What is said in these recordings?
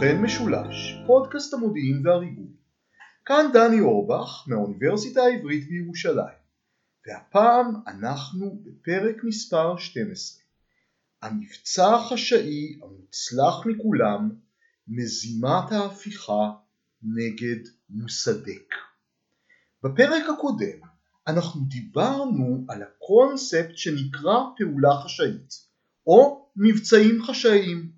לסוכן משולש, פודקאסט המודיעין והריגול. כאן דני אורבך מהאוניברסיטה העברית בירושלים, והפעם אנחנו בפרק מספר 12. המבצע החשאי המוצלח מכולם, מזימת ההפיכה נגד מוסדק. בפרק הקודם אנחנו דיברנו על הקונספט שנקרא פעולה חשאית, או מבצעים חשאיים,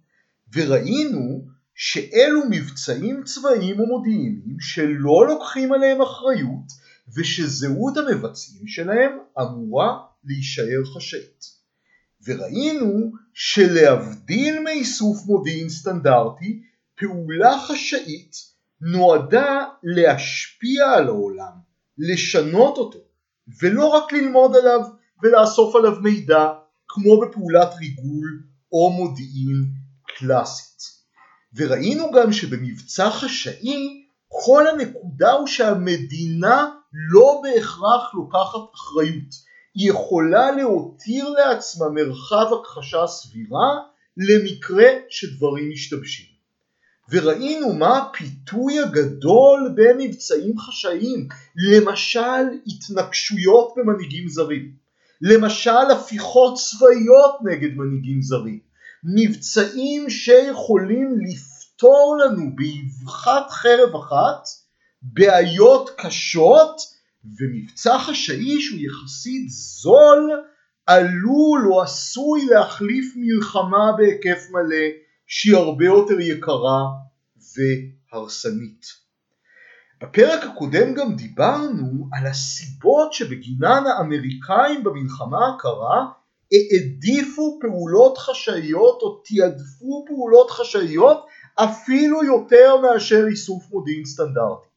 וראינו שאלו מבצעים צבאיים ומודיעיניים שלא לוקחים עליהם אחריות ושזהות המבצעים שלהם אמורה להישאר חשאית. וראינו שלהבדיל מאיסוף מודיעין סטנדרטי, פעולה חשאית נועדה להשפיע על העולם, לשנות אותו, ולא רק ללמוד עליו ולאסוף עליו מידע כמו בפעולת ריגול או מודיעין קלאסית. וראינו גם שבמבצע חשאי כל הנקודה הוא שהמדינה לא בהכרח לוקחת אחריות. היא יכולה להותיר לעצמה מרחב הכחשה סבירה למקרה שדברים משתבשים. וראינו מה הפיתוי הגדול במבצעים חשאיים, למשל התנגשויות במנהיגים זרים, למשל הפיכות צבאיות נגד מנהיגים זרים, מבצעים שיכולים לפתור לנו באבחת חרב אחת בעיות קשות ומבצע חשאי שהוא יחסית זול עלול או עשוי להחליף מלחמה בהיקף מלא שהיא הרבה יותר יקרה והרסנית. בפרק הקודם גם דיברנו על הסיבות שבגינן האמריקאים במלחמה הקרה העדיפו פעולות חשאיות או תיעדפו פעולות חשאיות אפילו יותר מאשר איסוף מודיעין סטנדרטי.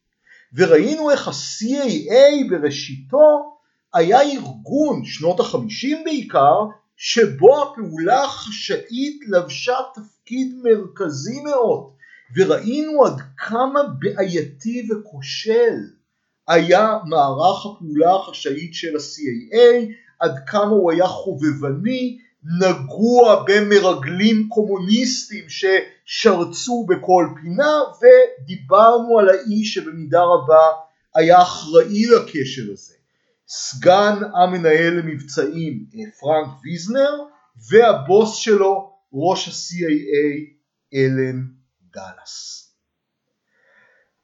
וראינו איך ה-CAA בראשיתו היה ארגון, שנות החמישים בעיקר, שבו הפעולה החשאית לבשה תפקיד מרכזי מאוד, וראינו עד כמה בעייתי וכושל היה מערך הפעולה החשאית של ה-CAA, עד כמה הוא היה חובבני, נגוע במרגלים קומוניסטים ששרצו בכל פינה, ודיברנו על האיש שבמידה רבה היה אחראי לקשר הזה. סגן המנהל למבצעים פרנק ויזנר והבוס שלו ראש ה-CAA אלן דאלאס.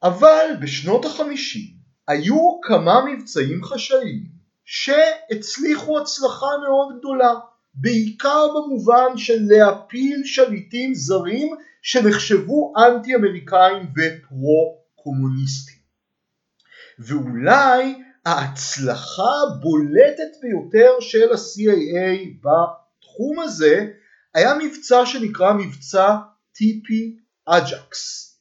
אבל בשנות החמישים היו כמה מבצעים חשאיים שהצליחו הצלחה מאוד גדולה בעיקר במובן של להפיל שליטים זרים שנחשבו אנטי אמריקאים ופרו קומוניסטים. ואולי ההצלחה הבולטת ביותר של ה-CAA בתחום הזה היה מבצע שנקרא מבצע TP Ajax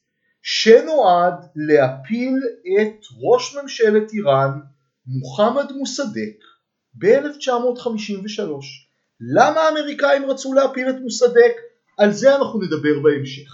שנועד להפיל את ראש ממשלת איראן מוחמד מוסדק ב-1953. למה האמריקאים רצו להפיל את מוסדק? על זה אנחנו נדבר בהמשך.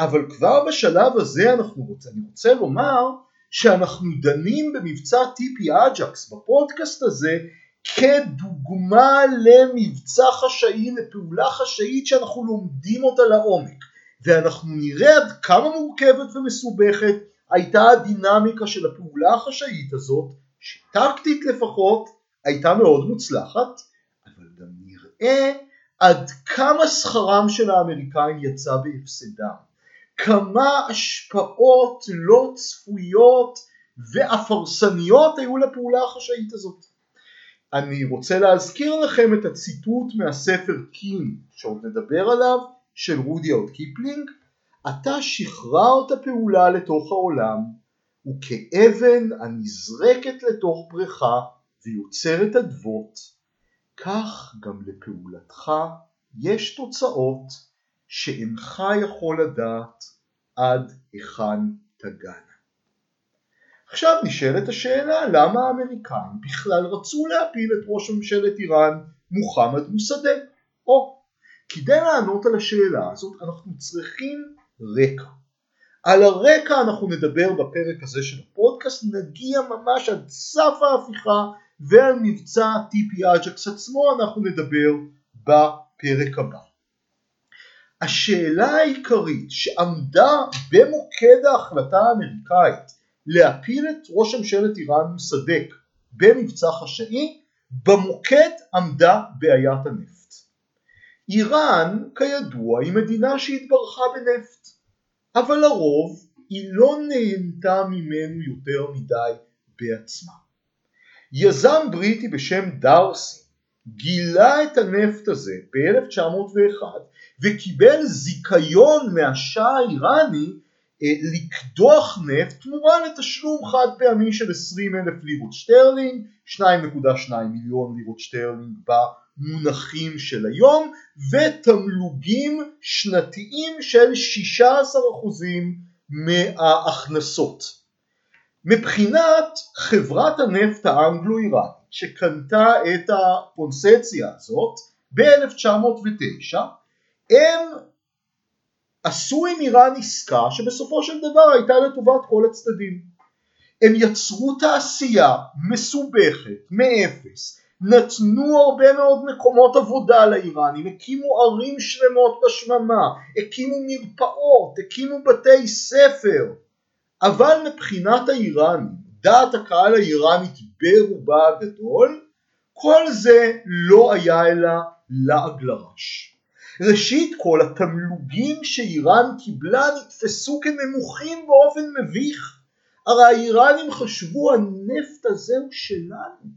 אבל כבר בשלב הזה אנחנו רוצ... אני רוצה לומר שאנחנו דנים במבצע TP Ajax בפודקאסט הזה כדוגמה למבצע חשאי, לפעולה חשאית שאנחנו לומדים אותה לעומק ואנחנו נראה עד כמה מורכבת ומסובכת הייתה הדינמיקה של הפעולה החשאית הזאת שטקטית לפחות הייתה מאוד מוצלחת אבל גם נראה עד כמה שכרם של האמריקאים יצא בהפסדם כמה השפעות לא צפויות ואף הרסניות היו לפעולה החשאית הזאת. אני רוצה להזכיר לכם את הציטוט מהספר קים שעוד נדבר עליו של רודיארד קיפלינג אתה שחררת פעולה לתוך העולם וכאבן הנזרקת לתוך בריכה ויוצרת אדוות כך גם לפעולתך יש תוצאות שאינך יכול לדעת עד היכן תגענה. עכשיו נשאלת השאלה למה האמריקאים בכלל רצו להפיל את ראש ממשלת איראן מוחמד מוסדק? או, כדי לענות על השאלה הזאת אנחנו צריכים רקע. על הרקע אנחנו נדבר בפרק הזה של הפודקאסט, נגיע ממש עד סף ההפיכה ועל מבצע TP Ajax עצמו אנחנו נדבר בפרק הבא. השאלה העיקרית שעמדה במוקד ההחלטה האמריקאית להפיל את ראש ממשלת איראן מוסדק במבצע חשאי, במוקד עמדה בעיית הנפט. איראן כידוע היא מדינה שהתברכה בנפט, אבל לרוב היא לא נהנתה ממנו יותר מדי בעצמה. יזם בריטי בשם דארסי גילה את הנפט הזה ב-1901 וקיבל זיכיון מהשאה האיראני לקדוח נפט תמורה לתשלום חד פעמי של 20 אלף לירות שטרלינג, 2.2 מיליון לירות שטרלינג במונחים של היום ותמלוגים שנתיים של 16% מההכנסות. מבחינת חברת הנפט האנגלו-איראנית שקנתה את הפונסציה הזאת ב-1909 הם עשו עם איראן עסקה שבסופו של דבר הייתה לטובת כל הצדדים. הם יצרו תעשייה מסובכת מאפס, נתנו הרבה מאוד מקומות עבודה לאיראנים, הקימו ערים שלמות בשממה, הקימו מרפאות, הקימו בתי ספר, אבל מבחינת האיראנים, דעת הקהל האיראנית ברובה הגדול, כל זה לא היה אלא לעג לרש. ראשית כל התמלוגים שאיראן קיבלה נתפסו כנמוכים באופן מביך. הרי האיראנים חשבו הנפט הזה הוא שלנו,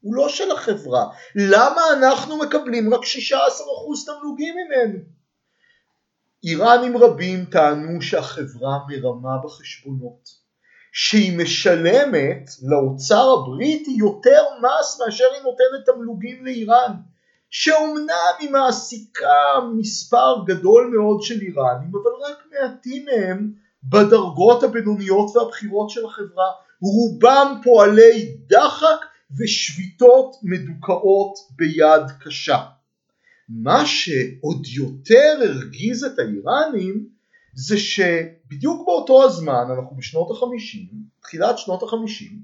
הוא לא של החברה. למה אנחנו מקבלים רק 16% תמלוגים ממנו? איראנים רבים טענו שהחברה מרמה בחשבונות, שהיא משלמת לאוצר הבריטי יותר מס מאשר היא נותנת תמלוגים לאיראן. שאומנם היא מעסיקה מספר גדול מאוד של איראנים, אבל רק מעטים מהם בדרגות הבינוניות והבכירות של החברה, רובם פועלי דחק ושביתות מדוכאות ביד קשה. מה שעוד יותר הרגיז את האיראנים זה שבדיוק באותו הזמן, אנחנו בשנות החמישים, תחילת שנות החמישים,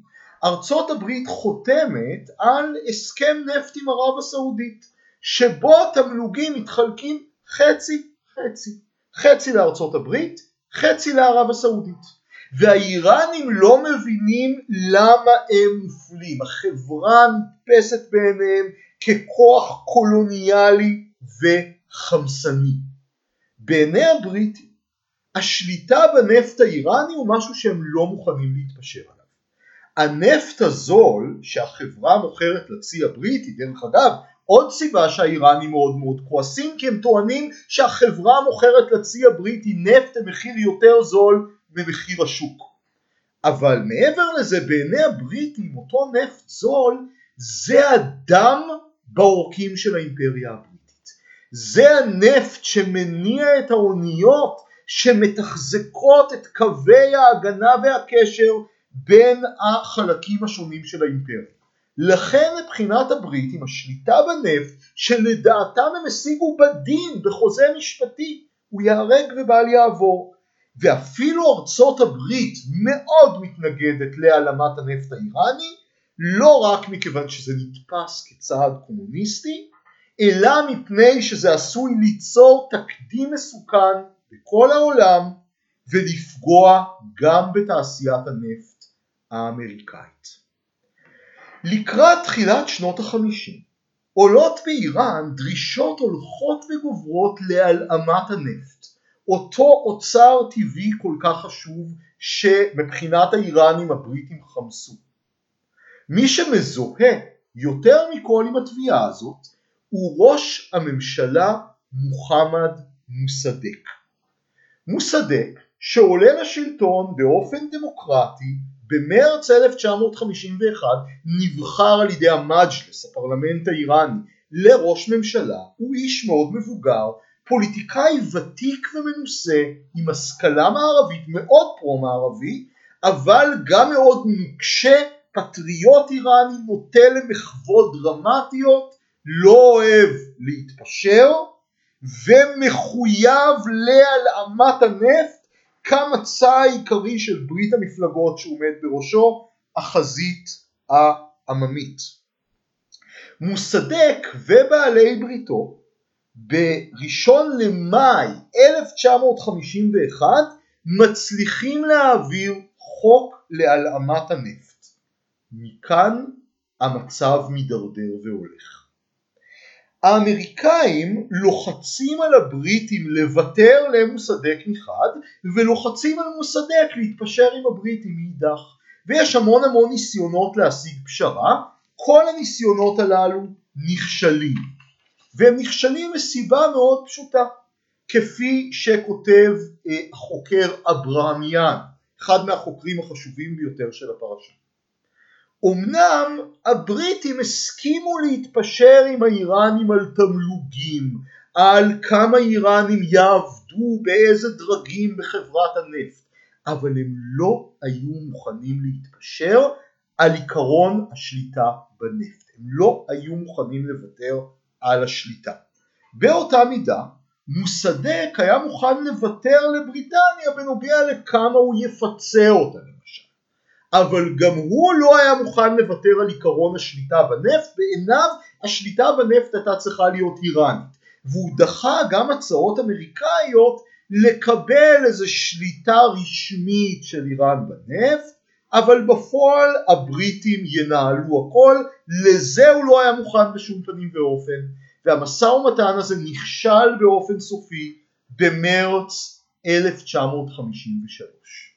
ארצות הברית חותמת על הסכם נפט עם ערב הסעודית. שבו התמלוגים מתחלקים חצי חצי, חצי לארצות הברית, חצי לערב הסעודית. והאיראנים לא מבינים למה הם מופלים. החברה נתפסת בעיניהם ככוח קולוניאלי וחמסני. בעיני הבריטים השליטה בנפט האיראני הוא משהו שהם לא מוכנים להתפשר עליו. הנפט הזול שהחברה מוכרת לצי הבריטי, דרך אגב עוד סיבה שהאיראנים מאוד מאוד כועסים כי הם טוענים שהחברה מוכרת לצי הבריטי נפט במחיר יותר זול ממחיר השוק. אבל מעבר לזה בעיני הבריטים אותו נפט זול זה הדם בעורקים של האימפריה הבריטית. זה הנפט שמניע את האוניות שמתחזקות את קווי ההגנה והקשר בין החלקים השונים של האימפריה. לכן מבחינת הבריטים השליטה בנפט שלדעתם הם השיגו בדין בחוזה משפטי הוא ייהרג ובל יעבור ואפילו ארצות הברית מאוד מתנגדת להעלמת הנפט האיראני לא רק מכיוון שזה נתפס כצעד קומוניסטי אלא מפני שזה עשוי ליצור תקדים מסוכן בכל העולם ולפגוע גם בתעשיית הנפט האמריקאית. לקראת תחילת שנות החמישים עולות באיראן דרישות הולכות וגוברות להלאמת הנפט, אותו אוצר טבעי כל כך חשוב שמבחינת האיראנים הבריטים חמסו. מי שמזוהה יותר מכל עם התביעה הזאת הוא ראש הממשלה מוחמד מוסדק. מוסדק שעולה לשלטון באופן דמוקרטי במרץ 1951 נבחר על ידי המג'לס, הפרלמנט האיראני, לראש ממשלה, הוא איש מאוד מבוגר, פוליטיקאי ותיק ומנוסה, עם השכלה מערבית מאוד פרו-מערבי, אבל גם מאוד נוקשה, פטריוט איראני, נוטה למחוות דרמטיות, לא אוהב להתפשר, ומחויב להלאמת הנפט כמצע העיקרי של ברית המפלגות שהוא עומד בראשו, החזית העממית. מוסדק ובעלי בריתו בראשון למאי 1951 מצליחים להעביר חוק להלאמת הנפט. מכאן המצב מידרדר והולך. האמריקאים לוחצים על הבריטים לוותר למוסדק מחד ולוחצים על מוסדק להתפשר עם הבריטים מאידך. ויש המון המון ניסיונות להשיג פשרה כל הניסיונות הללו נכשלים. והם נכשלים מסיבה מאוד פשוטה כפי שכותב אה, החוקר אברהמיאן אחד מהחוקרים החשובים ביותר של הפרשה אמנם הבריטים הסכימו להתפשר עם האיראנים על תמלוגים, על כמה איראנים יעבדו באיזה דרגים בחברת הנפט, אבל הם לא היו מוכנים להתפשר על עיקרון השליטה בנפט, הם לא היו מוכנים לוותר על השליטה. באותה מידה מוסדק היה מוכן לוותר לבריטניה בנוגע לכמה הוא יפצה אותה אבל גם הוא לא היה מוכן לוותר על עיקרון השליטה בנפט, בעיניו השליטה בנפט הייתה צריכה להיות איראנית, והוא דחה גם הצעות אמריקאיות לקבל איזו שליטה רשמית של איראן בנפט, אבל בפועל הבריטים ינהלו הכל, לזה הוא לא היה מוכן בשום פנים ואופן, והמשא ומתן הזה נכשל באופן סופי במרץ 1953.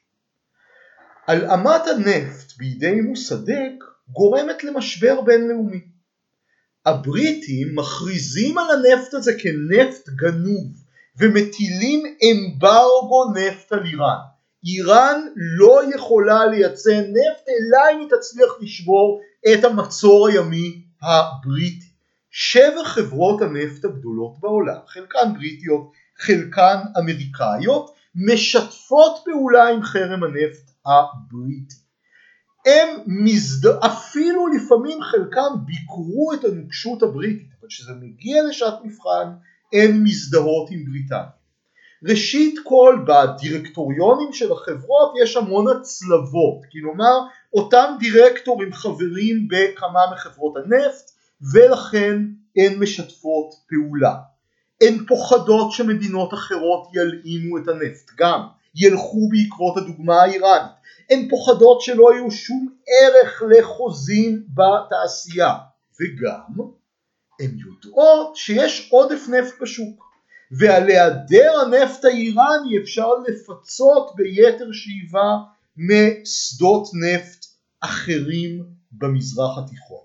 הלאמת הנפט בידי מוסדק גורמת למשבר בינלאומי. הבריטים מכריזים על הנפט הזה כנפט גנוב ומטילים אמברגו נפט על איראן. איראן לא יכולה לייצא נפט אלא אם היא תצליח לשבור את המצור הימי הבריטי. שבע חברות הנפט הגדולות בעולם, חלקן בריטיות, חלקן אמריקאיות, משתפות פעולה עם חרם הנפט הבריטי. הם מזד... אפילו לפעמים חלקם ביקרו את הנוקשות הבריטית, אבל כשזה מגיע לשעת מבחן הן מזדהות עם בריטניה. ראשית כל בדירקטוריונים של החברות יש המון הצלבות, כלומר אותם דירקטורים חברים בכמה מחברות הנפט ולכן הן משתפות פעולה. הן פוחדות שמדינות אחרות ילאימו את הנפט גם, ילכו בעקבות הדוגמה האיראנית. הן פוחדות שלא יהיו שום ערך לחוזים בתעשייה וגם הן יודעות שיש עודף נפט בשוק ועל היעדר הנפט האיראני אפשר לפצות ביתר שאיבה משדות נפט אחרים במזרח התיכון.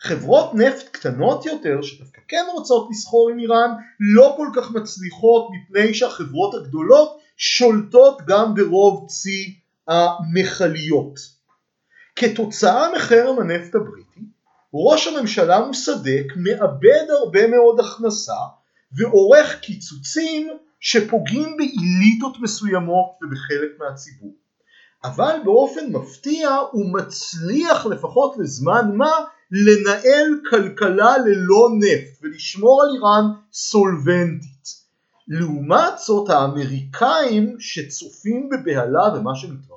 חברות נפט קטנות יותר שדווקא כן רוצות לסחור עם איראן לא כל כך מצליחות מפני שהחברות הגדולות שולטות גם ברוב צי המכליות. כתוצאה מחרם הנפט הבריטי ראש הממשלה מוסדק מאבד הרבה מאוד הכנסה ועורך קיצוצים שפוגעים באליטות מסוימות ובחלק מהציבור. אבל באופן מפתיע הוא מצליח לפחות לזמן מה לנהל כלכלה ללא נפט ולשמור על איראן סולבנטית. לעומת זאת האמריקאים שצופים בבהלה במה שמתרחש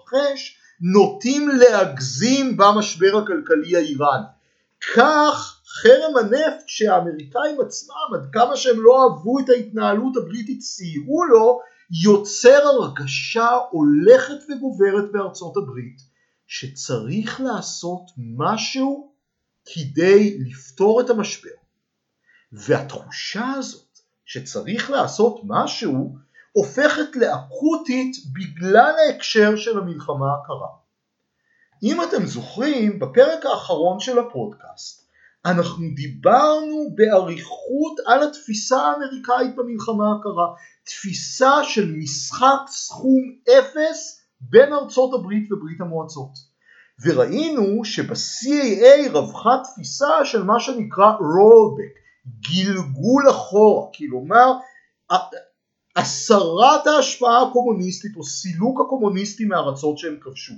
נוטים להגזים במשבר הכלכלי האיראני. כך חרם הנפט שהאמריקאים עצמם עד כמה שהם לא אהבו את ההתנהלות הבריטית סייעו לו יוצר הרגשה הולכת וגוברת בארצות הברית שצריך לעשות משהו כדי לפתור את המשבר. והתחושה הזאת שצריך לעשות משהו הופכת לאקוטית בגלל ההקשר של המלחמה הקרה. אם אתם זוכרים, בפרק האחרון של הפודקאסט אנחנו דיברנו באריכות על התפיסה האמריקאית במלחמה הקרה, תפיסה של משחק סכום אפס בין ארצות הברית וברית המועצות. וראינו שב-CAA רווחה תפיסה של מה שנקרא rollback, גלגול אחורה, כלומר הסרת ההשפעה הקומוניסטית או סילוק הקומוניסטים מהארצות שהם כבשו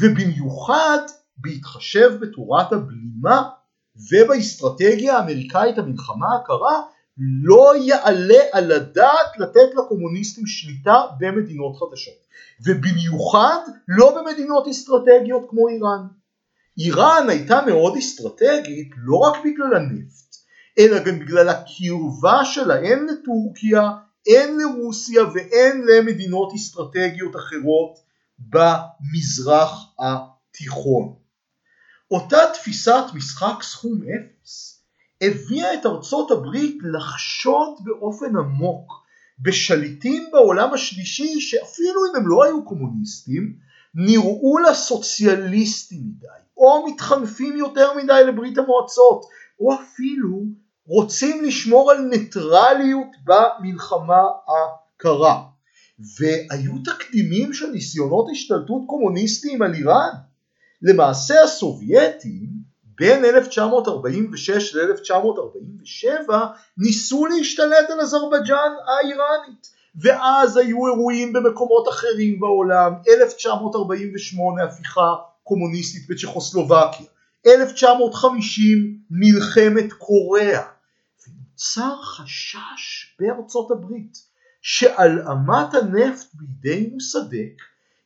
ובמיוחד בהתחשב בתורת הבלימה ובאסטרטגיה האמריקאית המלחמה הקרה לא יעלה על הדעת לתת לקומוניסטים שליטה במדינות חדשות ובמיוחד לא במדינות אסטרטגיות כמו איראן. איראן הייתה מאוד אסטרטגית לא רק בגלל הנפט אלא גם בגלל הקרבה שלה הן לטורקיה, הן לרוסיה והן למדינות אסטרטגיות אחרות במזרח התיכון. אותה תפיסת משחק סכום אפס הביאה את ארצות הברית לחשוד באופן עמוק בשליטים בעולם השלישי שאפילו אם הם לא היו קומוניסטים נראו לה סוציאליסטים מדי או מתחנפים יותר מדי לברית המועצות או אפילו רוצים לשמור על ניטרליות במלחמה הקרה. והיו תקדימים של ניסיונות השתלטות קומוניסטיים על איראן. למעשה הסובייטים בין 1946 ל-1947 ניסו להשתלט על אזרבייג'אן האיראנית. ואז היו אירועים במקומות אחרים בעולם. 1948 הפיכה קומוניסטית בצ'כוסלובקיה. 1950 מלחמת קוריאה ונוצר חשש בארצות הברית שעלמת הנפט בידי מוסדק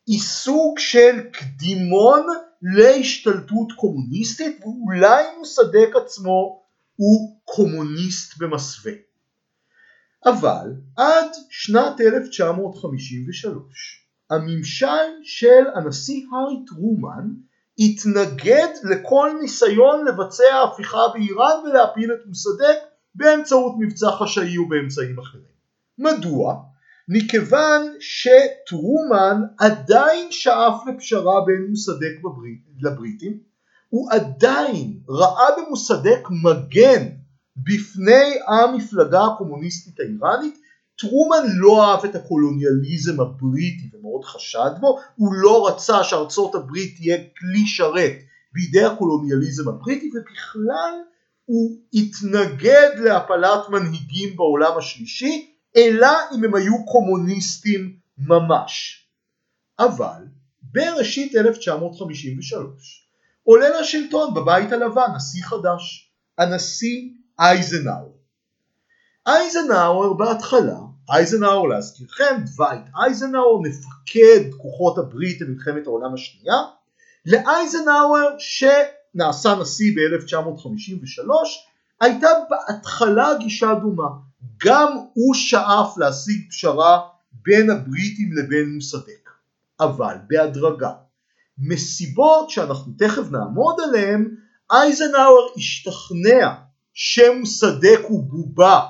היא סוג של קדימון להשתלטות קומוניסטית ואולי מוסדק עצמו הוא קומוניסט במסווה. אבל עד שנת 1953 הממשל של הנשיא הארי טרומן התנגד לכל ניסיון לבצע הפיכה באיראן ולהפיל את מוסדק באמצעות מבצע חשאי ובאמצעים אחרים. מדוע? מכיוון שטרומן עדיין שאף לפשרה בין מוסדק בברית, לבריטים, הוא עדיין ראה במוסדק מגן בפני המפלגה הקומוניסטית האיראנית, טרומן לא אהב את הקולוניאליזם הבריטי ומאוד חשד בו, הוא לא רצה שארצות הברית תהיה כלי שרת בידי הקולוניאליזם הבריטי ובכלל הוא התנגד להפלת מנהיגים בעולם השלישי אלא אם הם היו קומוניסטים ממש. אבל בראשית 1953 עולה לשלטון בבית הלבן נשיא חדש, הנשיא אייזנאוור. אייזנאוור בהתחלה, אייזנאוור להזכירכם, דווייט אייזנאוור מפקד כוחות הברית במלחמת העולם השנייה, לאייזנאוור שנעשה נשיא ב-1953 הייתה בהתחלה גישה דומה. גם הוא שאף להשיג פשרה בין הבריטים לבין מוסדק, אבל בהדרגה. מסיבות שאנחנו תכף נעמוד עליהן, אייזנהאואר השתכנע שמוסדק הוא בובה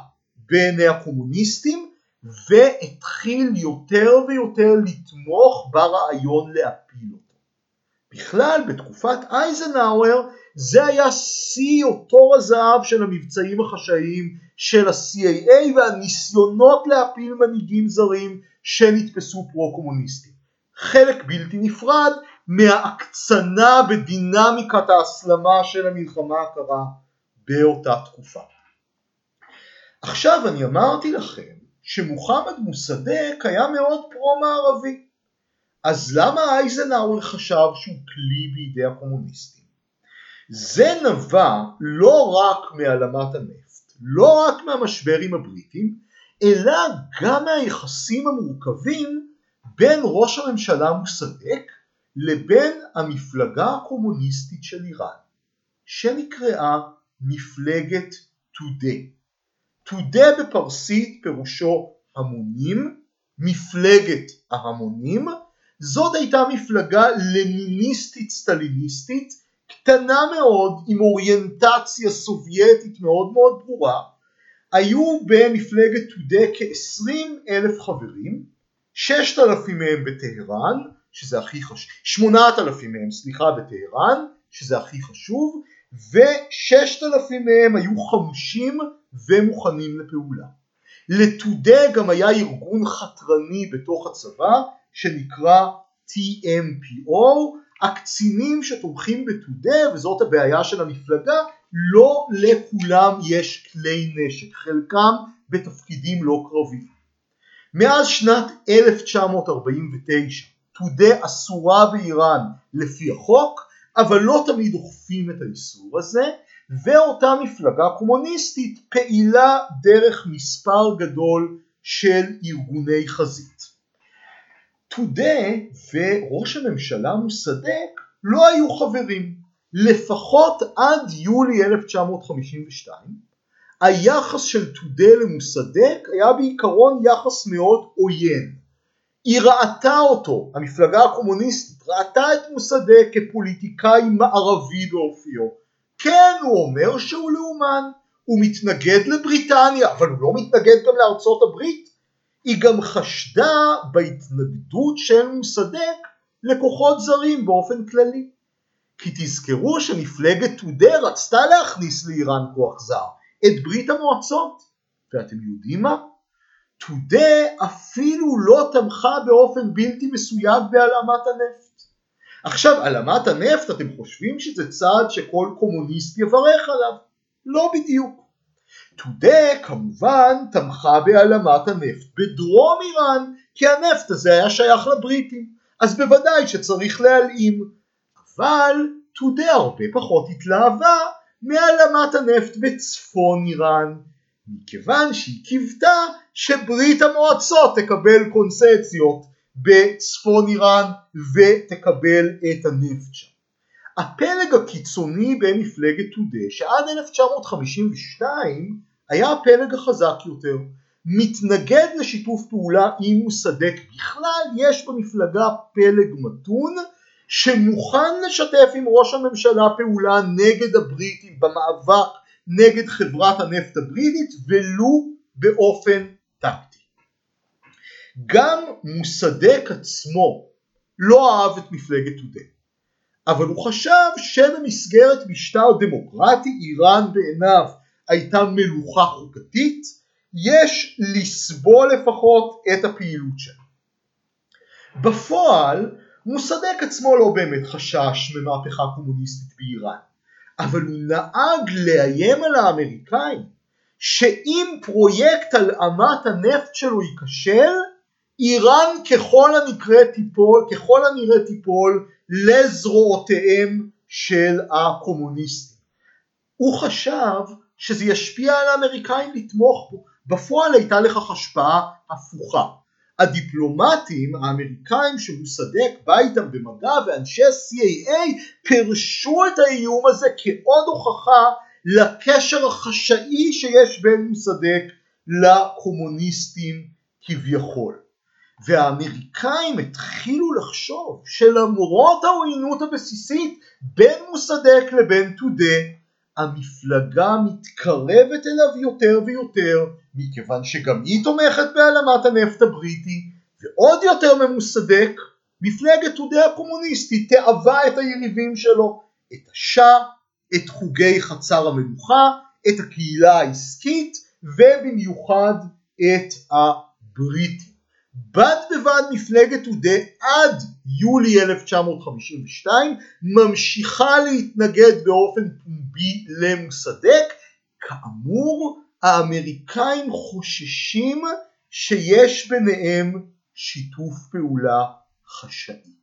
בעיני הקומוניסטים והתחיל יותר ויותר לתמוך ברעיון אותו. בכלל בתקופת אייזנהאואר זה היה שיא או תור הזהב של המבצעים החשאיים של ה-CAA והניסיונות להפיל מנהיגים זרים שנתפסו פרו-קומוניסטים. חלק בלתי נפרד מההקצנה בדינמיקת ההסלמה של המלחמה הקרה באותה תקופה. עכשיו אני אמרתי לכם שמוחמד מוסדק היה מאוד פרו-מערבי. אז למה אייזנהאואר חשב שהוא כלי בידי הקומוניסטים? זה נבע לא רק מהעלמת הנפט לא רק מהמשבר עם הבריטים, אלא גם מהיחסים המורכבים בין ראש הממשלה מוסדק לבין המפלגה הקומוניסטית של איראן, שנקראה מפלגת טודה. טודה בפרסית פירושו המונים, מפלגת ההמונים, זאת הייתה מפלגה לניניסטית סטליניסטית קטנה מאוד עם אוריינטציה סובייטית מאוד מאוד ברורה. היו במפלגת טודה כ-20 אלף חברים 6,000 מהם בטהרן שזה הכי חשוב 8,000 מהם סליחה בטהרן שזה הכי חשוב ו-6,000 מהם היו חמושים ומוכנים לפעולה. לטודה גם היה ארגון חתרני בתוך הצבא שנקרא TMPO הקצינים שתומכים בתודה וזאת הבעיה של המפלגה לא לכולם יש כלי נשק חלקם בתפקידים לא קרביים. מאז שנת 1949 תודה אסורה באיראן לפי החוק אבל לא תמיד אוכפים את האיסור הזה ואותה מפלגה קומוניסטית פעילה דרך מספר גדול של ארגוני חזית. טודה וראש הממשלה מוסדק לא היו חברים, לפחות עד יולי 1952, היחס של טודה למוסדק היה בעיקרון יחס מאוד עוין. היא ראתה אותו, המפלגה הקומוניסטית, ראתה את מוסדק כפוליטיקאי מערבי באופיו. כן, הוא אומר שהוא לאומן, הוא מתנגד לבריטניה, אבל הוא לא מתנגד גם לארצות הברית. היא גם חשדה בהתנגדות של מוסדק לכוחות זרים באופן כללי. כי תזכרו שמפלגת טודה רצתה להכניס לאיראן כוח זר, את ברית המועצות. ואתם יודעים מה? טודה אפילו לא תמכה באופן בלתי מסויג בהעלמת הנפט. עכשיו, העלמת הנפט, אתם חושבים שזה צעד שכל קומוניסט יברך עליו? לא בדיוק. טודה כמובן תמכה בהעלמת הנפט בדרום איראן, כי הנפט הזה היה שייך לבריטים, אז בוודאי שצריך להלאים. אבל טודה הרבה פחות התלהבה מהעלמת הנפט בצפון איראן, מכיוון שהיא קיוותה שברית המועצות תקבל קונסציות בצפון איראן ותקבל את הנפט שם. הפלג הקיצוני במפלגת טודה שעד 1952 היה הפלג החזק יותר, מתנגד לשיתוף פעולה עם מוסדק בכלל, יש במפלגה פלג מתון שמוכן לשתף עם ראש הממשלה פעולה נגד הבריטים במאבק נגד חברת הנפט הבריטית ולו באופן טקטי. גם מוסדק עצמו לא אהב את מפלגת טודה, אבל הוא חשב שבמסגרת משטר דמוקרטי איראן בעיניו הייתה מלוכה חוקתית, יש לסבול לפחות את הפעילות שלה. בפועל מוסדק עצמו לא באמת חשש ממהפכה קומוניסטית באיראן, אבל הוא נהג לאיים על האמריקאים שאם פרויקט הלאמת הנפט שלו ייכשל, איראן ככל הנראה תיפול, ככל הנראה תיפול לזרועותיהם של הקומוניסטים. הוא חשב שזה ישפיע על האמריקאים לתמוך בו, בפועל הייתה לכך השפעה הפוכה. הדיפלומטים האמריקאים שמוסדק בא איתם במגע ואנשי cia פירשו את האיום הזה כעוד הוכחה לקשר החשאי שיש בין מוסדק לקומוניסטים כביכול. והאמריקאים התחילו לחשוב שלמרות העוינות הבסיסית בין מוסדק לבין טודה המפלגה מתקרבת אליו יותר ויותר מכיוון שגם היא תומכת בהעלמת הנפט הבריטי ועוד יותר ממוסדק מפלגת טודה הקומוניסטית תאווה את היריבים שלו את השאה, את חוגי חצר המנוחה, את הקהילה העסקית ובמיוחד את הבריטים. בד בבד מפלגת טודה עד יולי 1952 ממשיכה להתנגד באופן פומבי למוסדק. כאמור האמריקאים חוששים שיש ביניהם שיתוף פעולה חשאי.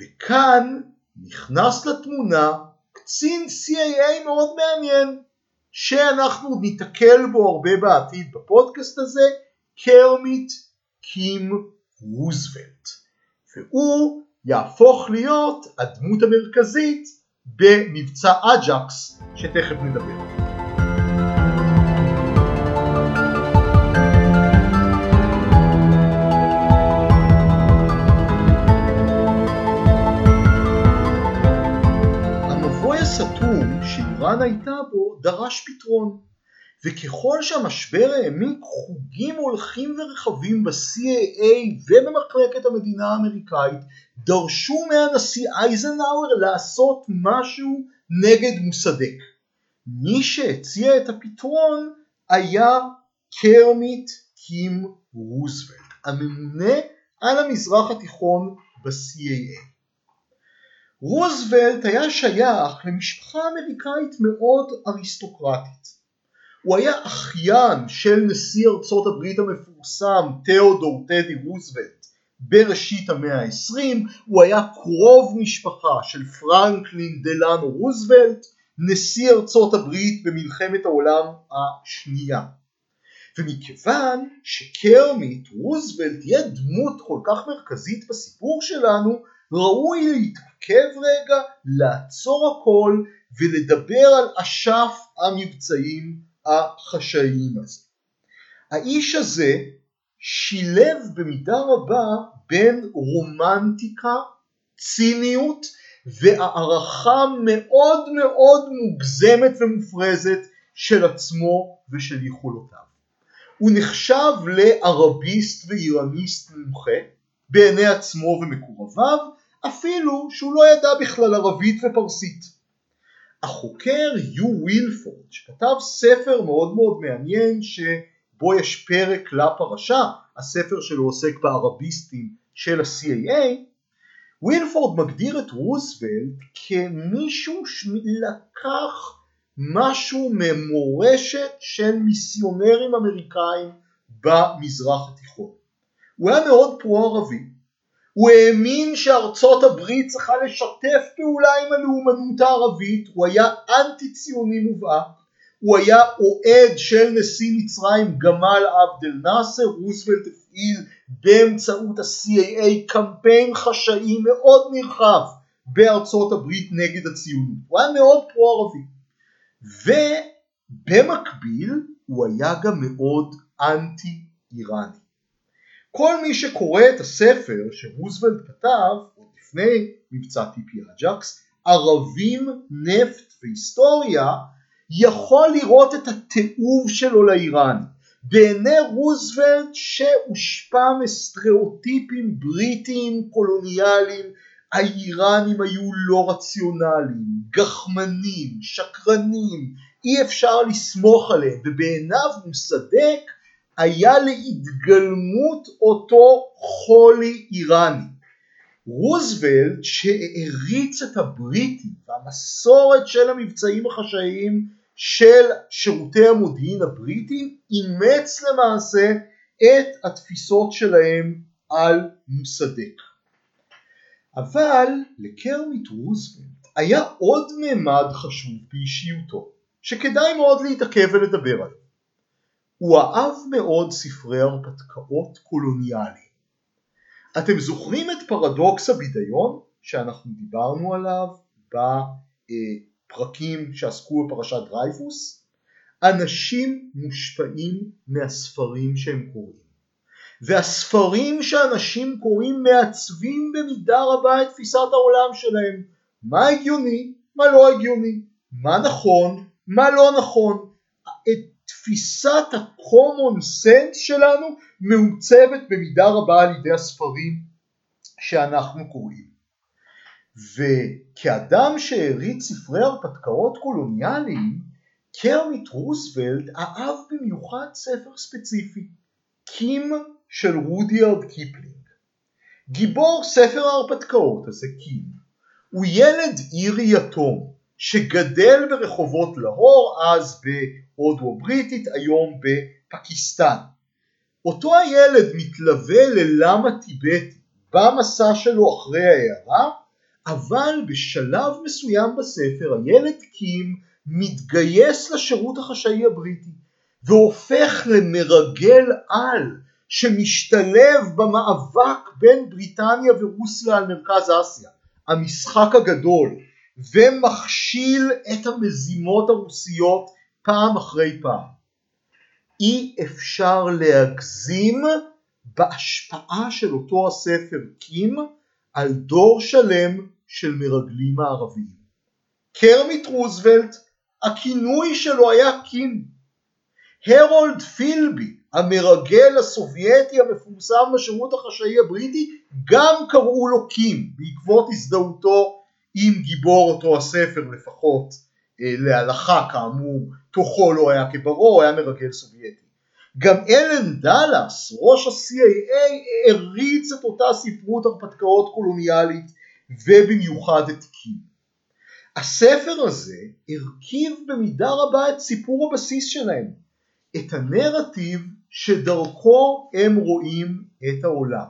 וכאן נכנס לתמונה קצין CIA מאוד מעניין שאנחנו ניתקל בו הרבה בעתיד בפודקאסט הזה, קרמיט קים רוזוולט. והוא יהפוך להיות הדמות המרכזית במבצע אג'קס שתכף נדבר. המבוי הסתום שאיראן הייתה בו דרש פתרון. וככל שהמשבר העמיק חוגים הולכים ורחבים ב-CAA ובמחלקת המדינה האמריקאית דרשו מהנשיא אייזנהאואר לעשות משהו נגד מוסדק. מי שהציע את הפתרון היה קרמיט קים רוזוולט, הממונה על המזרח התיכון ב-CAA. רוזוולט היה שייך למשפחה אמריקאית מאוד אריסטוקרטית. הוא היה אחיין של נשיא ארצות הברית המפורסם תיאודור טדי רוזוולט בראשית המאה ה-20, הוא היה קרוב משפחה של פרנקלין דלנו רוזוולט, נשיא ארצות הברית במלחמת העולם השנייה. ומכיוון שקרמיט רוזוולט תהיה דמות כל כך מרכזית בסיפור שלנו, ראוי להתעכב רגע, לעצור הכל ולדבר על אשף המבצעים החשאיים הזה. האיש הזה שילב במידה רבה בין רומנטיקה, ציניות והערכה מאוד מאוד מוגזמת ומופרזת של עצמו ושל יכולותיו. הוא נחשב לערביסט ואיראניסט מומחה בעיני עצמו ומקורביו, אפילו שהוא לא ידע בכלל ערבית ופרסית. החוקר יו ווילפורד, שכתב ספר מאוד מאוד מעניין שבו יש פרק לפרשה, הספר שלו עוסק בערביסטים של ה-CAA, ווילפורד מגדיר את רוזוולט כמישהו שלקח משהו ממורשת של מיסיונרים אמריקאים במזרח התיכון. הוא היה מאוד פרו-ערבי, הוא האמין שארצות הברית צריכה לשתף פעולה עם הלאומנות הערבית, הוא היה אנטי ציוני מובהק, הוא היה אוהד של נשיא מצרים גמל עבד אל נאסר, רוזוולט הפעיל באמצעות ה-CIA קמפיין חשאי מאוד נרחב בארצות הברית נגד הציונות, הוא היה מאוד פרו-ערבי. ובמקביל הוא היה גם מאוד אנטי איראני. כל מי שקורא את הספר שרוזוולט כתב עוד לפני מבצע TP Ajax, ערבים, נפט והיסטוריה, יכול לראות את התיעוב שלו לאיראן. בעיני רוזוולט שהושפע מסטריאוטיפים בריטיים קולוניאליים האיראנים היו לא רציונליים, גחמנים, שקרנים, אי אפשר לסמוך עליהם, ובעיניו מוסדק היה להתגלמות אותו חולי איראני. רוזוולט שהעריץ את הבריטים והמסורת של המבצעים החשאיים של שירותי המודיעין הבריטיים אימץ למעשה את התפיסות שלהם על מוסדק. אבל לקרמיט רוזוולט היה עוד ממד חשוב באישיותו שכדאי מאוד להתעכב ולדבר עליו. הוא אהב מאוד ספרי הרפתקאות קולוניאליים. אתם זוכרים את פרדוקס הבידיון שאנחנו דיברנו עליו בפרקים שעסקו בפרשת דרייפוס? אנשים מושפעים מהספרים שהם קוראים. והספרים שאנשים קוראים מעצבים במידה רבה את תפיסת העולם שלהם. מה הגיוני, מה לא הגיוני, מה נכון, מה לא נכון. את תפיסת ה-common sense שלנו מעוצבת במידה רבה על ידי הספרים שאנחנו קוראים. וכאדם שהעריץ ספרי הרפתקאות קולוניאליים, קרמיט רוזוולט אהב במיוחד ספר ספציפי, קים של רודיארד קיפלינג. גיבור ספר ההרפתקאות הזה קים הוא ילד עיר יתום שגדל ברחובות להור אז בהודו הבריטית היום בפקיסטן. אותו הילד מתלווה ללמה טיבטי במסע שלו אחרי ההערה אבל בשלב מסוים בספר הילד קים מתגייס לשירות החשאי הבריטי והופך למרגל על שמשתלב במאבק בין בריטניה ורוסיה על מרכז אסיה, המשחק הגדול, ומכשיל את המזימות הרוסיות פעם אחרי פעם. אי אפשר להגזים בהשפעה של אותו הספר קים על דור שלם של מרגלים הערביים. קרמיט רוזוולט, הכינוי שלו היה קים. הרולד פילבי, המרגל הסובייטי המפורסם בשירות החשאי הבריטי גם קראו לו קים בעקבות הזדהותו עם גיבור אותו הספר לפחות להלכה כאמור תוכו לא היה כברו היה מרגל סובייטי. גם אלן דאלאס ראש ה-CAA הריץ את אותה ספרות הרפתקאות קולוניאלית ובמיוחד את קים. הספר הזה הרכיב במידה רבה את סיפור הבסיס שלהם את הנרטיב שדרכו הם רואים את העולם.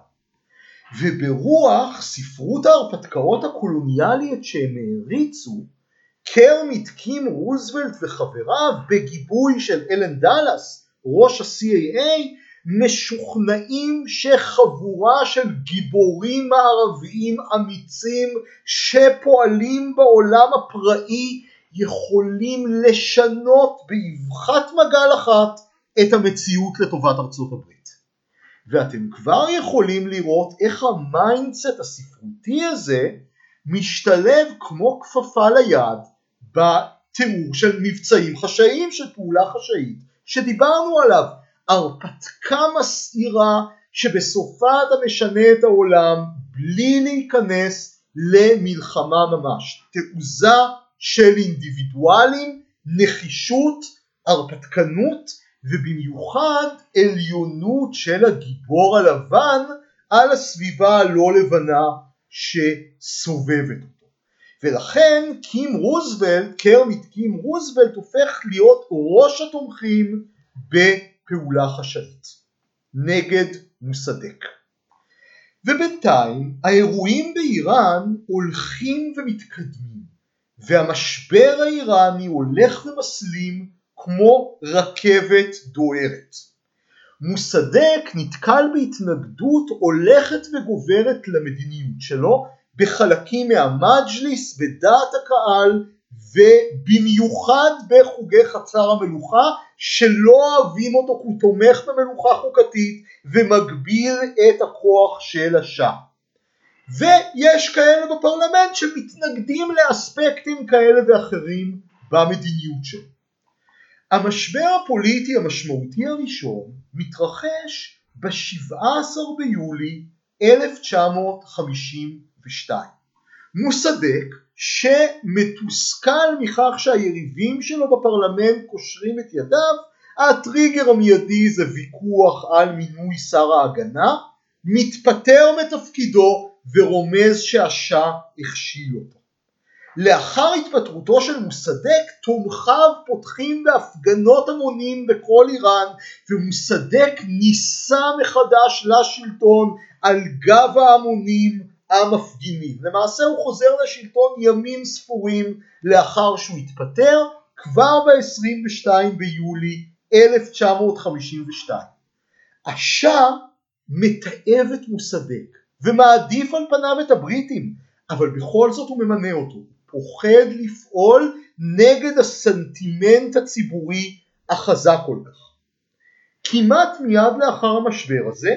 וברוח ספרות ההרפתקאות הקולוניאלית שהם העריצו, קרמיט קים רוזוולט וחבריו בגיבוי של אלן דאלאס, ראש ה-CAA, משוכנעים שחבורה של גיבורים מערביים אמיצים שפועלים בעולם הפראי יכולים לשנות באבחת מגל אחת את המציאות לטובת ארצות הברית. ואתם כבר יכולים לראות איך ה mindset הספרותי הזה משתלב כמו כפפה ליד בתיאור של מבצעים חשאיים, של פעולה חשאית, שדיברנו עליו. הרפתקה מסעירה שבסופה אתה משנה את העולם בלי להיכנס למלחמה ממש. תעוזה של אינדיבידואלים, נחישות, הרפתקנות ובמיוחד עליונות של הגיבור הלבן על הסביבה הלא לבנה שסובבת. ולכן קים רוזוולט, קרמיט קים רוזוולט הופך להיות ראש התומכים בפעולה חשאית נגד מוסדק. ובינתיים האירועים באיראן הולכים ומתקדמים והמשבר האיראני הולך ומסלים כמו רכבת דוהרת. מוסדק נתקל בהתנגדות הולכת וגוברת למדיניות שלו בחלקים מהמג'ליס, בדעת הקהל ובמיוחד בחוגי חצר המלוכה שלא אוהבים אותו כי הוא תומך במלוכה חוקתית ומגביל את הכוח של השאה. ויש כאלה בפרלמנט שמתנגדים לאספקטים כאלה ואחרים במדיניות שלו. המשבר הפוליטי המשמעותי הראשון מתרחש ב-17 ביולי 1952. מוסדק שמתוסכל מכך שהיריבים שלו בפרלמנט קושרים את ידיו, הטריגר המיידי זה ויכוח על מינוי שר ההגנה, מתפטר מתפקידו ורומז שהשאה הכשיל אותו. לאחר התפטרותו של מוסדק תומכיו פותחים בהפגנות המונים בכל איראן ומוסדק נישא מחדש לשלטון על גב ההמונים המפגינים. למעשה הוא חוזר לשלטון ימים ספורים לאחר שהוא התפטר כבר ב-22 ביולי 1952. השאה מתעב את מוסדק ומעדיף על פניו את הבריטים אבל בכל זאת הוא ממנה אותו. פוחד לפעול נגד הסנטימנט הציבורי החזק כל כך. כמעט מיד לאחר המשבר הזה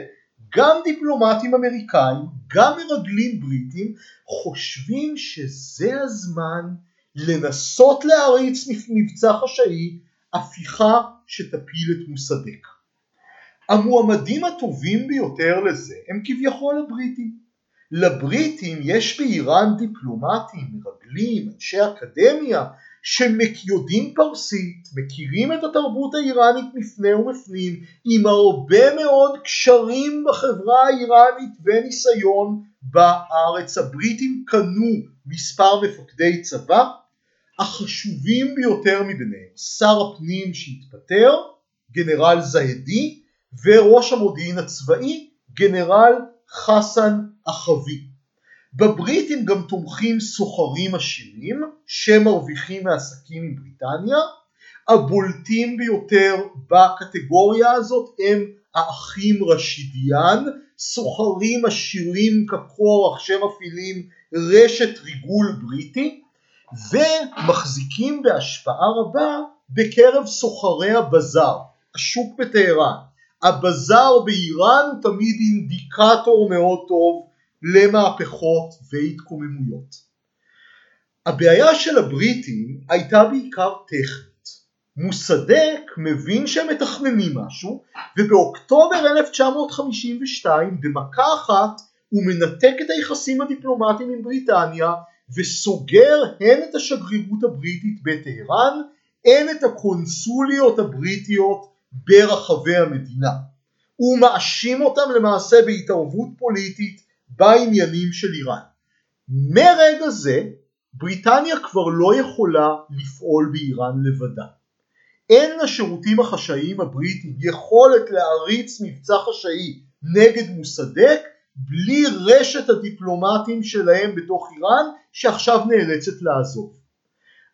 גם דיפלומטים אמריקאים, גם מרגלים בריטים, חושבים שזה הזמן לנסות להריץ מבצע חשאי, הפיכה שתפיל את מוסדק. המועמדים הטובים ביותר לזה הם כביכול הבריטים. לבריטים יש באיראן דיפלומטים, מרגלים, אנשי אקדמיה, שיודעים פרסית, מכירים את התרבות האיראנית מפנה ומפנים, עם הרבה מאוד קשרים בחברה האיראנית וניסיון בארץ. הבריטים קנו מספר מפקדי צבא, החשובים ביותר מביניהם, שר הפנים שהתפטר, גנרל זהדי, וראש המודיעין הצבאי, גנרל חסן אחבי. בבריטים גם תומכים סוחרים עשירים שמרוויחים מעסקים עם בריטניה. הבולטים ביותר בקטגוריה הזאת הם האחים רשידיאן, סוחרים עשירים כקורח שמפעילים רשת ריגול בריטי ומחזיקים בהשפעה רבה בקרב סוחרי הבזאר, השוק בטהרן. הבזאר באיראן הוא תמיד אינדיקטור מאוד טוב למהפכות והתקוממויות. הבעיה של הבריטים הייתה בעיקר טכנית. מוסדק מבין שהם מתכננים משהו ובאוקטובר 1952 במכה אחת הוא מנתק את היחסים הדיפלומטיים עם בריטניה וסוגר הן את השגרירות הבריטית בטהרן הן את הקונסוליות הבריטיות ברחבי המדינה. הוא מאשים אותם למעשה בהתערבות פוליטית בעניינים של איראן. מרגע זה בריטניה כבר לא יכולה לפעול באיראן לבדה. אין לשירותים החשאיים הבריטים יכולת להריץ מבצע חשאי נגד מוסדק בלי רשת הדיפלומטים שלהם בתוך איראן שעכשיו נאלצת לעזוב.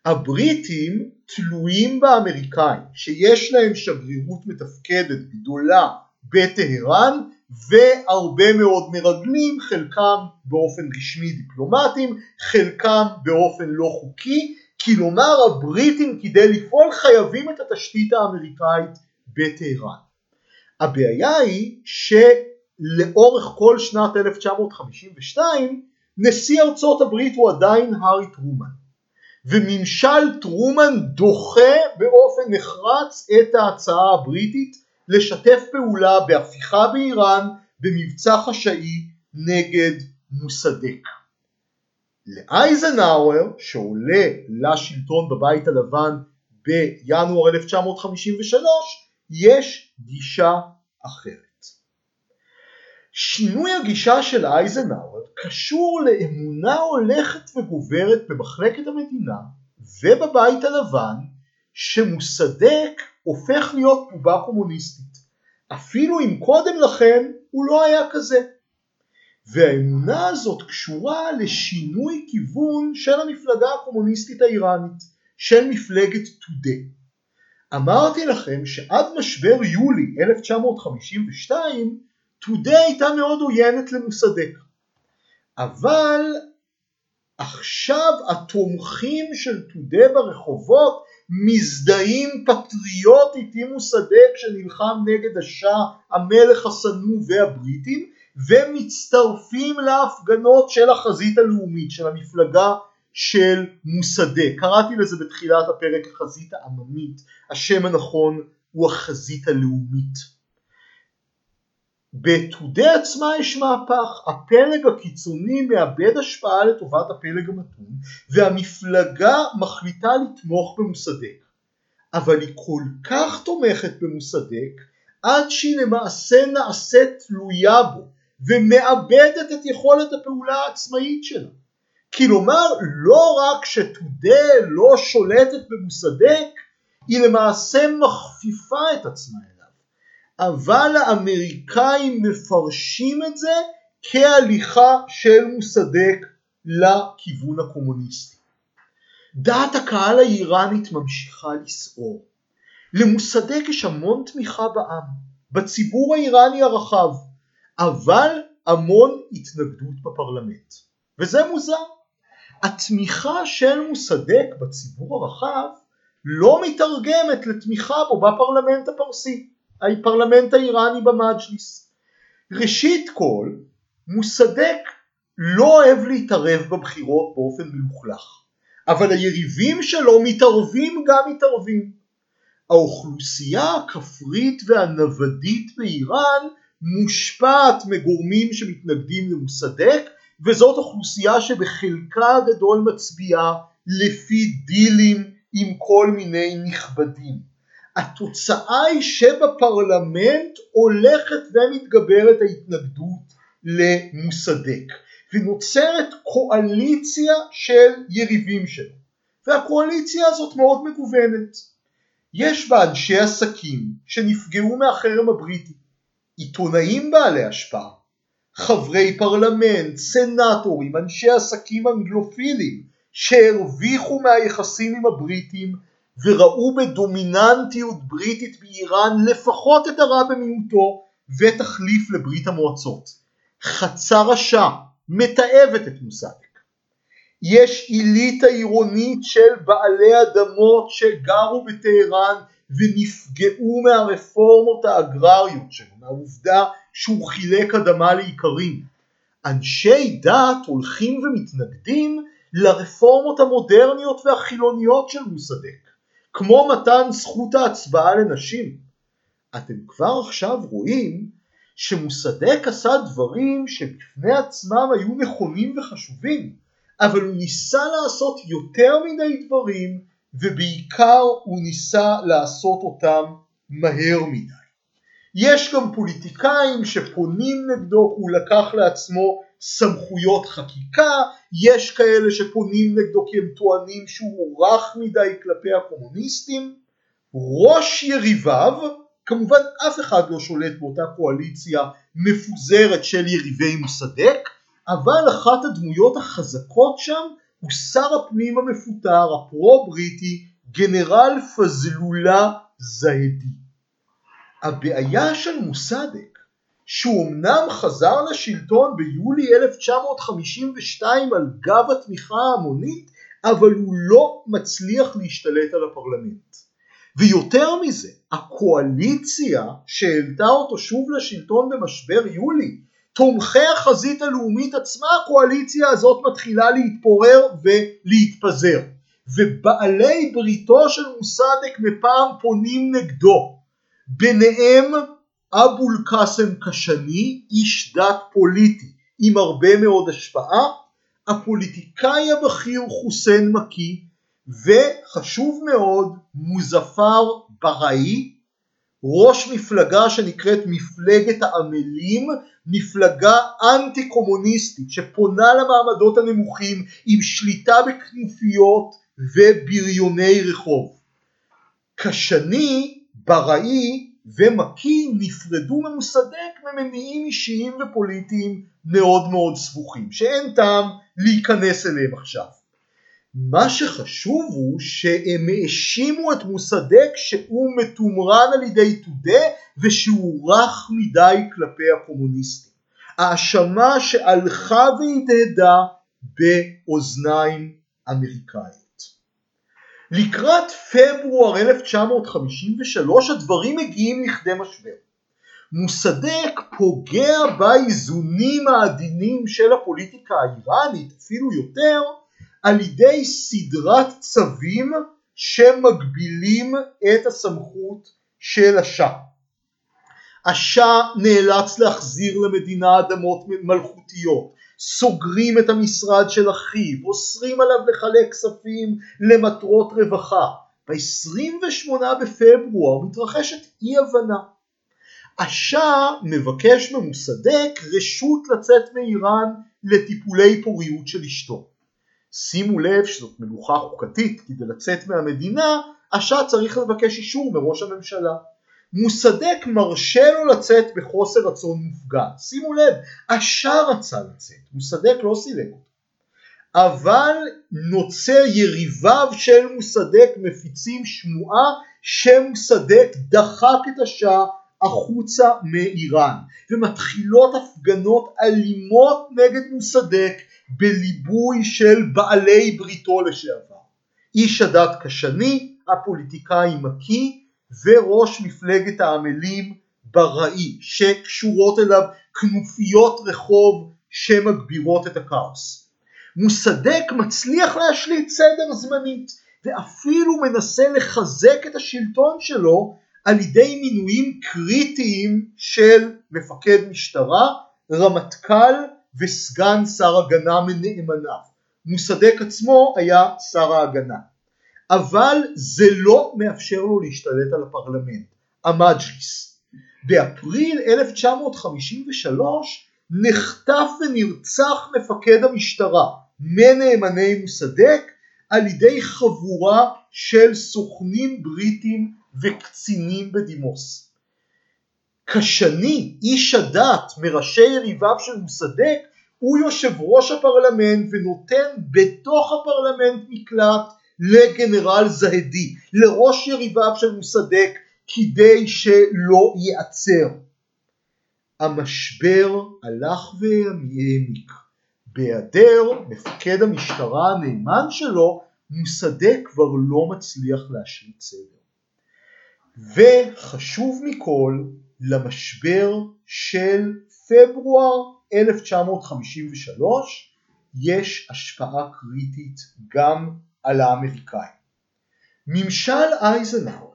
הבריטים תלויים באמריקאים שיש להם שגרירות מתפקדת גדולה בטהרן והרבה מאוד מרגלים, חלקם באופן רשמי דיפלומטים, חלקם באופן לא חוקי, כלומר הבריטים כדי לפעול חייבים את התשתית האמריקאית בטהרן. הבעיה היא שלאורך כל שנת 1952 נשיא ארצות הברית הוא עדיין הארי טרומן וממשל טרומן דוחה באופן נחרץ את ההצעה הבריטית לשתף פעולה בהפיכה באיראן במבצע חשאי נגד מוסדק. לאייזנהאואר שעולה לשלטון בבית הלבן בינואר 1953 יש גישה אחרת. שינוי הגישה של אייזנהאואר קשור לאמונה הולכת וגוברת במחלקת המדינה ובבית הלבן שמוסדק הופך להיות בובה קומוניסטית אפילו אם קודם לכן הוא לא היה כזה. והאמונה הזאת קשורה לשינוי כיוון של המפלגה הקומוניסטית האיראנית, של מפלגת תודה. אמרתי לכם שעד משבר יולי 1952 תודה הייתה מאוד עוינת למוסדק. אבל עכשיו התומכים של תודה ברחובות מזדהים פטריוטית עם מוסדק שנלחם נגד השאה, המלך השנוא והבריטים ומצטרפים להפגנות של החזית הלאומית של המפלגה של מוסדק. קראתי לזה בתחילת הפרק החזית העממית, השם הנכון הוא החזית הלאומית. בתודה עצמה יש מהפך, הפלג הקיצוני מאבד השפעה לטובת הפלג המתון והמפלגה מחליטה לתמוך במוסדק. אבל היא כל כך תומכת במוסדק עד שהיא למעשה נעשית תלויה בו ומאבדת את יכולת הפעולה העצמאית שלה. כלומר לא רק שתודה לא שולטת במוסדק, היא למעשה מכפיפה את עצמה אליו. אבל האמריקאים מפרשים את זה כהליכה של מוסדק לכיוון הקומוניסטי. דעת הקהל האיראנית ממשיכה לסעור. למוסדק יש המון תמיכה בעם, בציבור האיראני הרחב, אבל המון התנגדות בפרלמנט. וזה מוזר. התמיכה של מוסדק בציבור הרחב לא מתרגמת לתמיכה בו בפרלמנט הפרסי, הפרלמנט האיראני במג'ליס. ראשית כל, מוסדק לא אוהב להתערב בבחירות באופן מלוכלך, אבל היריבים שלו מתערבים גם מתערבים. האוכלוסייה הכפרית והנוודית באיראן מושפעת מגורמים שמתנגדים למוסדק וזאת אוכלוסייה שבחלקה הגדול מצביעה לפי דילים עם כל מיני נכבדים. התוצאה היא שבפרלמנט הולכת ומתגברת ההתנגדות למוסדק ונוצרת קואליציה של יריבים שלו והקואליציה הזאת מאוד מגוונת. יש בה אנשי עסקים שנפגעו מהחרם הבריטי עיתונאים בעלי השפעה, חברי פרלמנט, סנטורים, אנשי עסקים אנגלופילים שהרוויחו מהיחסים עם הבריטים וראו בדומיננטיות בריטית באיראן לפחות את הרע במיעוטו ותחליף לברית המועצות. חצר השע מתעבת את מוסדק. יש עילית העירונית של בעלי אדמות שגרו בטהרן ונפגעו מהרפורמות האגרריות שלו, מהעובדה שהוא חילק אדמה לאיכרים. אנשי דת הולכים ומתנגדים לרפורמות המודרניות והחילוניות של מוסדק, כמו מתן זכות ההצבעה לנשים. אתם כבר עכשיו רואים שמוסדק עשה דברים שבפני עצמם היו נכונים וחשובים, אבל הוא ניסה לעשות יותר מדי דברים ובעיקר הוא ניסה לעשות אותם מהר מדי. יש גם פוליטיקאים שפונים נגדו, הוא לקח לעצמו סמכויות חקיקה, יש כאלה שפונים נגדו כי הם טוענים שהוא רך מדי כלפי הקומוניסטים. ראש יריביו, כמובן אף אחד לא שולט באותה קואליציה מפוזרת של יריבי מוסדק, אבל אחת הדמויות החזקות שם הוא שר הפנים המפוטר הפרו-בריטי גנרל פזלולה זהדי. הבעיה של מוסדק שהוא אמנם חזר לשלטון ביולי 1952 על גב התמיכה ההמונית אבל הוא לא מצליח להשתלט על הפרלמנט. ויותר מזה, הקואליציה שהעלתה אותו שוב לשלטון במשבר יולי, תומכי החזית הלאומית עצמה, הקואליציה הזאת מתחילה להתפורר ולהתפזר. ובעלי בריתו של מוסדק מפעם פונים נגדו, ביניהם אבו אל-קאסם קשני, איש דת פוליטי עם הרבה מאוד השפעה, הפוליטיקאי הבכיר חוסיין מקי, וחשוב מאוד מוזפר בראי, ראש מפלגה שנקראת מפלגת העמלים, מפלגה אנטי קומוניסטית שפונה למעמדות הנמוכים עם שליטה בכנופיות ובריוני רחוב. קשני, בראי ומקי נפרדו ממוסדק ממניעים אישיים ופוליטיים מאוד מאוד סבוכים שאין טעם להיכנס אליהם עכשיו. מה שחשוב הוא שהם האשימו את מוסדק שהוא מתומרן על ידי תודה ושהוא רך מדי כלפי הקומוניסטים. האשמה שהלכה והדהדה באוזניים אמריקאיות. לקראת פברואר 1953 הדברים מגיעים לכדי משבר. מוסדק פוגע באיזונים העדינים של הפוליטיקה האיראנית, אפילו יותר, על ידי סדרת צווים שמגבילים את הסמכות של השאה. השאה נאלץ להחזיר למדינה אדמות מלכותיות, סוגרים את המשרד של אחיו, אוסרים עליו לחלק כספים למטרות רווחה. ב-28 בפברואר מתרחשת אי הבנה. השאה מבקש ממוסדק רשות לצאת מאיראן לטיפולי פוריות של אשתו. שימו לב שזאת מלוכה חוקתית, כדי לצאת מהמדינה השאה צריך לבקש אישור מראש הממשלה. מוסדק מרשה לו לצאת בחוסר רצון מופגן. שימו לב, השאר רצה לצאת, מוסדק לא סילק אותו. אבל נוצר יריביו של מוסדק מפיצים שמועה שמוסדק דחק את השאה החוצה מאיראן ומתחילות הפגנות אלימות נגד מוסדק בליבוי של בעלי בריתו לשעבר. איש הדת קשני, הפוליטיקאי מקי וראש מפלגת העמלים בראי שקשורות אליו כנופיות רחוב שמגבירות את הכאוס. מוסדק מצליח להשליט סדר זמנית ואפילו מנסה לחזק את השלטון שלו על ידי מינויים קריטיים של מפקד משטרה, רמטכ"ל וסגן שר הגנה מנאמניו. מוסדק עצמו היה שר ההגנה. אבל זה לא מאפשר לו להשתלט על הפרלמנט, המג'ליס. באפריל 1953 נחטף ונרצח מפקד המשטרה מנאמני מוסדק על ידי חבורה של סוכנים בריטים וקצינים בדימוס. קאשאני, איש הדת מראשי יריביו של מוסדק, הוא יושב ראש הפרלמנט ונותן בתוך הפרלמנט מקלט לגנרל זהדי, לראש יריביו של מוסדק, כדי שלא ייעצר. המשבר הלך והעמיק. בהיעדר מפקד המשטרה הנאמן שלו, מוסדק כבר לא מצליח להשליט סדר. וחשוב מכל, למשבר של פברואר 1953 יש השפעה קריטית גם על האמריקאים. ממשל אייזנהאואר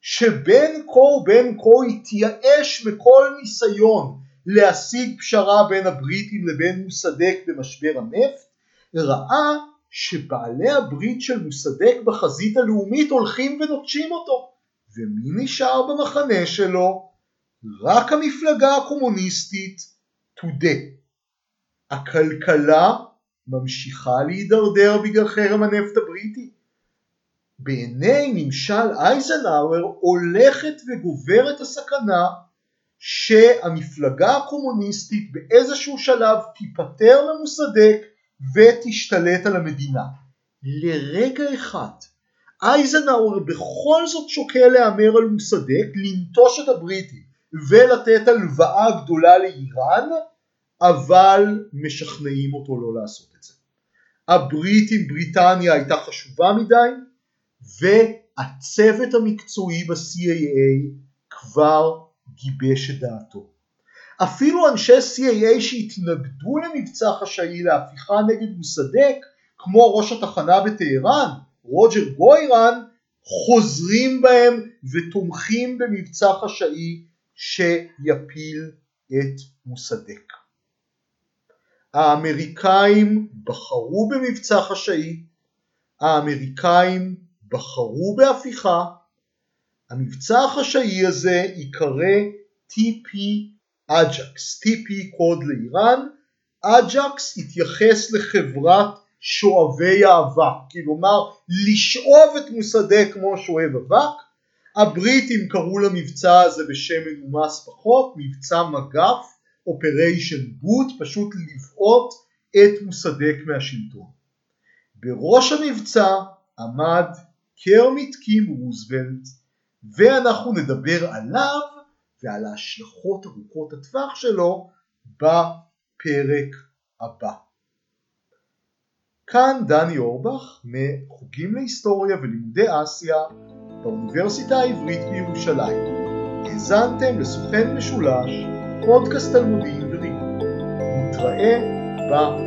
שבין כה ובין כה התייאש מכל ניסיון להשיג פשרה בין הבריטים לבין מוסדק במשבר הנפט, ראה שבעלי הברית של מוסדק בחזית הלאומית הולכים ונוטשים אותו. ומי נשאר במחנה שלו? רק המפלגה הקומוניסטית תודה. הכלכלה ממשיכה להידרדר בגלל חרם הנפט הבריטי. בעיני ממשל אייזנהאואר הולכת וגוברת הסכנה שהמפלגה הקומוניסטית באיזשהו שלב תיפטר ממוסדק ותשתלט על המדינה. לרגע אחד אייזנהאואר בכל זאת שוקל להמר על מוסדק, לנטוש את הבריטים ולתת הלוואה גדולה לאיראן אבל משכנעים אותו לא לעשות את זה. הברית עם בריטניה הייתה חשובה מדי, והצוות המקצועי ב-CAA כבר גיבש את דעתו. אפילו אנשי CAA שהתנגדו למבצע חשאי להפיכה נגד מוסדק, כמו ראש התחנה בטהרן, רוג'ר גוירן, חוזרים בהם ותומכים במבצע חשאי שיפיל את מוסדק. האמריקאים בחרו במבצע חשאי, האמריקאים בחרו בהפיכה, המבצע החשאי הזה ייקרא TP Ajax, TP קוד לאיראן, Ajax התייחס לחברת שואבי האבק, כלומר לשאוב את מוסדק כמו שואב אבק, הבריטים קראו למבצע הזה בשם מנומס פחות, מבצע מגף, Operation Boot, פשוט לבעוט את מוסדק מהשלטון. בראש המבצע עמד קרמיט קים רוזוולט, ואנחנו נדבר עליו ועל ההשלכות ארוכות הטווח שלו בפרק הבא. כאן דני אורבך מחוגים להיסטוריה ולימודי אסיה באוניברסיטה העברית בירושלים. האזנתם לסוכן משולש, פודקאסט תלמודי עברי. נתראה בפרק